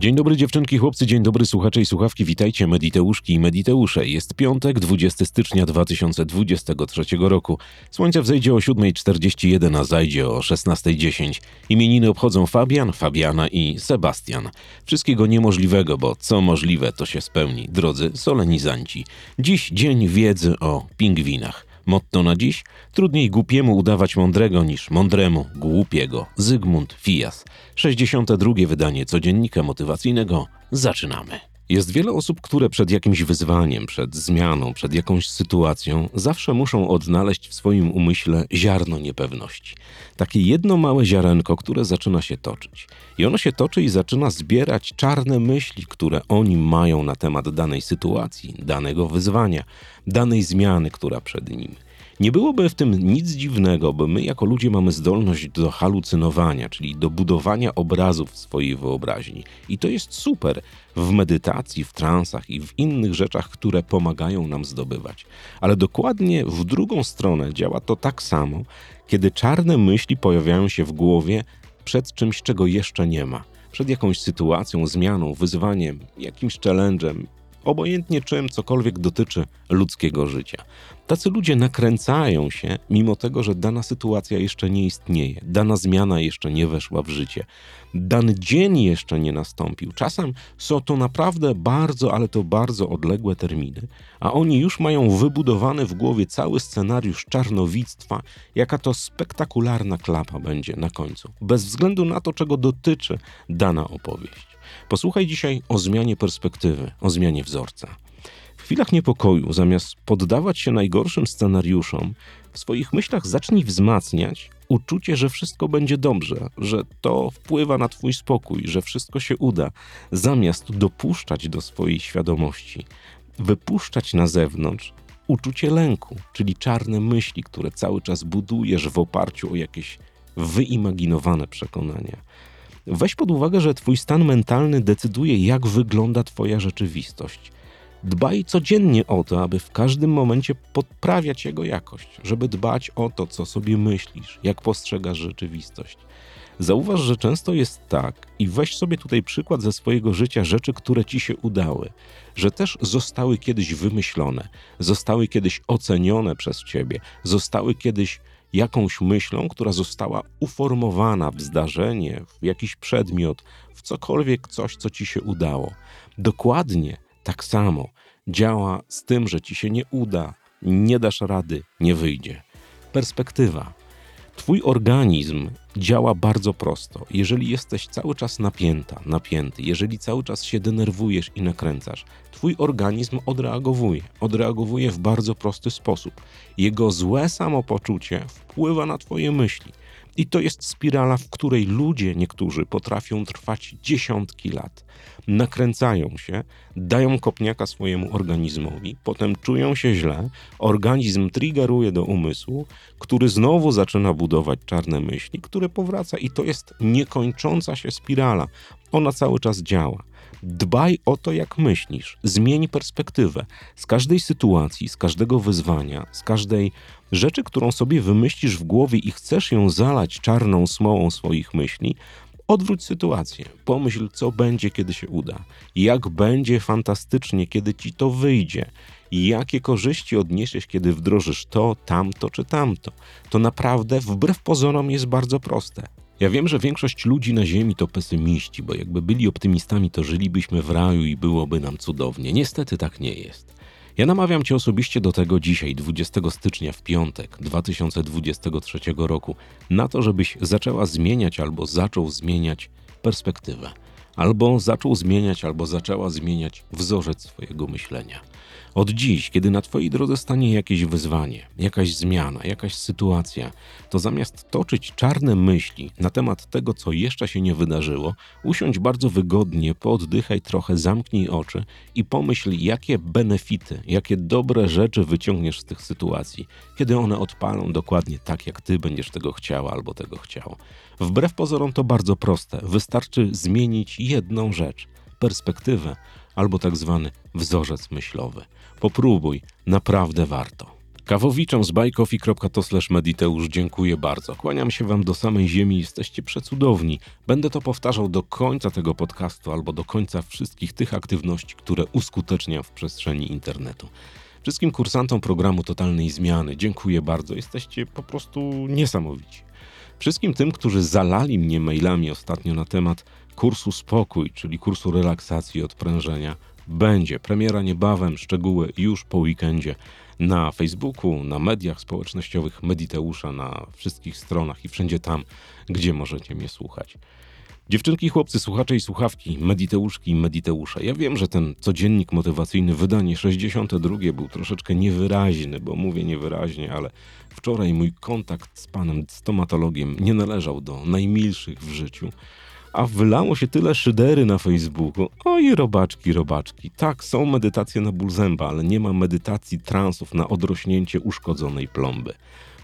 Dzień dobry dziewczynki, chłopcy, dzień dobry słuchacze i słuchawki, witajcie Mediteuszki i Mediteusze. Jest piątek, 20 stycznia 2023 roku. Słońce wzejdzie o 7.41, a zajdzie o 16.10. Imieniny obchodzą Fabian, Fabiana i Sebastian. Wszystkiego niemożliwego, bo co możliwe to się spełni, drodzy solenizanci. Dziś dzień wiedzy o pingwinach. Motto na dziś: trudniej głupiemu udawać mądrego niż mądremu głupiego. Zygmunt Fijas. 62. wydanie codziennika motywacyjnego. Zaczynamy. Jest wiele osób, które przed jakimś wyzwaniem, przed zmianą, przed jakąś sytuacją zawsze muszą odnaleźć w swoim umyśle ziarno niepewności. Takie jedno małe ziarenko, które zaczyna się toczyć. I ono się toczy i zaczyna zbierać czarne myśli, które oni mają na temat danej sytuacji, danego wyzwania, danej zmiany, która przed nim. Nie byłoby w tym nic dziwnego, bo my jako ludzie mamy zdolność do halucynowania, czyli do budowania obrazów w swojej wyobraźni. I to jest super w medytacji, w transach i w innych rzeczach, które pomagają nam zdobywać. Ale dokładnie w drugą stronę działa to tak samo, kiedy czarne myśli pojawiają się w głowie przed czymś, czego jeszcze nie ma. Przed jakąś sytuacją, zmianą, wyzwaniem, jakimś challenge'em, obojętnie czym cokolwiek dotyczy ludzkiego życia. Tacy ludzie nakręcają się, mimo tego, że dana sytuacja jeszcze nie istnieje, dana zmiana jeszcze nie weszła w życie, dany dzień jeszcze nie nastąpił. Czasem są to naprawdę bardzo, ale to bardzo odległe terminy, a oni już mają wybudowany w głowie cały scenariusz czarnowictwa, jaka to spektakularna klapa będzie na końcu, bez względu na to, czego dotyczy dana opowieść. Posłuchaj dzisiaj o zmianie perspektywy, o zmianie wzorca. W chwilach niepokoju, zamiast poddawać się najgorszym scenariuszom, w swoich myślach zacznij wzmacniać uczucie, że wszystko będzie dobrze, że to wpływa na Twój spokój, że wszystko się uda, zamiast dopuszczać do swojej świadomości, wypuszczać na zewnątrz uczucie lęku, czyli czarne myśli, które cały czas budujesz w oparciu o jakieś wyimaginowane przekonania. Weź pod uwagę, że Twój stan mentalny decyduje, jak wygląda Twoja rzeczywistość. Dbaj codziennie o to, aby w każdym momencie poprawiać jego jakość, żeby dbać o to, co sobie myślisz, jak postrzegasz rzeczywistość. Zauważ, że często jest tak, i weź sobie tutaj przykład ze swojego życia rzeczy, które ci się udały, że też zostały kiedyś wymyślone, zostały kiedyś ocenione przez ciebie, zostały kiedyś jakąś myślą, która została uformowana w zdarzenie, w jakiś przedmiot, w cokolwiek coś, co ci się udało. Dokładnie tak samo działa z tym, że ci się nie uda, nie dasz rady, nie wyjdzie. Perspektywa. Twój organizm działa bardzo prosto. Jeżeli jesteś cały czas napięta, napięty, jeżeli cały czas się denerwujesz i nakręcasz, Twój organizm odreagowuje. Odreagowuje w bardzo prosty sposób. Jego złe samopoczucie wpływa na Twoje myśli. I to jest spirala, w której ludzie niektórzy potrafią trwać dziesiątki lat. Nakręcają się, dają kopniaka swojemu organizmowi, potem czują się źle, organizm triggeruje do umysłu, który znowu zaczyna budować czarne myśli, które powraca i to jest niekończąca się spirala. Ona cały czas działa. Dbaj o to, jak myślisz, zmień perspektywę. Z każdej sytuacji, z każdego wyzwania, z każdej rzeczy, którą sobie wymyślisz w głowie i chcesz ją zalać czarną smołą swoich myśli, odwróć sytuację. Pomyśl, co będzie, kiedy się uda. Jak będzie fantastycznie, kiedy ci to wyjdzie. Jakie korzyści odniesiesz, kiedy wdrożysz to, tamto czy tamto. To naprawdę, wbrew pozorom, jest bardzo proste. Ja wiem, że większość ludzi na Ziemi to pesymiści, bo jakby byli optymistami, to żylibyśmy w raju i byłoby nam cudownie. Niestety tak nie jest. Ja namawiam Cię osobiście do tego dzisiaj, 20 stycznia w piątek 2023 roku, na to, żebyś zaczęła zmieniać albo zaczął zmieniać perspektywę, albo zaczął zmieniać, albo zaczęła zmieniać wzorzec swojego myślenia. Od dziś, kiedy na Twojej drodze stanie jakieś wyzwanie, jakaś zmiana, jakaś sytuacja, to zamiast toczyć czarne myśli na temat tego, co jeszcze się nie wydarzyło, usiądź bardzo wygodnie, pooddychaj trochę, zamknij oczy i pomyśl, jakie benefity, jakie dobre rzeczy wyciągniesz z tych sytuacji, kiedy one odpalą dokładnie tak, jak Ty będziesz tego chciała albo tego chciał. Wbrew pozorom to bardzo proste. Wystarczy zmienić jedną rzecz perspektywę albo tak zwany wzorzec myślowy. Popróbuj, naprawdę warto. Kawowiczom z buycoffee.to/mediteusz dziękuję bardzo. Kłaniam się wam do samej ziemi, jesteście przecudowni. Będę to powtarzał do końca tego podcastu albo do końca wszystkich tych aktywności, które uskuteczniam w przestrzeni internetu. Wszystkim kursantom programu Totalnej Zmiany dziękuję bardzo. Jesteście po prostu niesamowici. Wszystkim tym, którzy zalali mnie mailami ostatnio na temat kursu Spokój, czyli kursu relaksacji i odprężenia, będzie premiera niebawem, szczegóły już po weekendzie na Facebooku, na mediach społecznościowych Mediteusza, na wszystkich stronach i wszędzie tam, gdzie możecie mnie słuchać. Dziewczynki, chłopcy, słuchacze i słuchawki, Mediteuszki i Mediteusze. Ja wiem, że ten codziennik motywacyjny, wydanie 62 był troszeczkę niewyraźny, bo mówię niewyraźnie, ale wczoraj mój kontakt z panem stomatologiem nie należał do najmilszych w życiu. A wylało się tyle szydery na Facebooku. Oj, robaczki, robaczki. Tak, są medytacje na ból zęba, ale nie ma medytacji transów na odrośnięcie uszkodzonej plomby.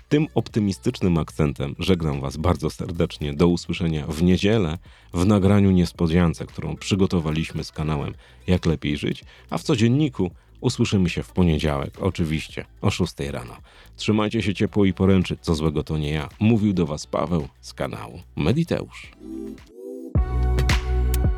Tym optymistycznym akcentem żegnam Was bardzo serdecznie. Do usłyszenia w niedzielę w nagraniu niespodziance, którą przygotowaliśmy z kanałem Jak Lepiej Żyć, a w codzienniku usłyszymy się w poniedziałek, oczywiście o 6 rano. Trzymajcie się ciepło i poręczy, co złego to nie ja. Mówił do Was Paweł z kanału Mediteusz.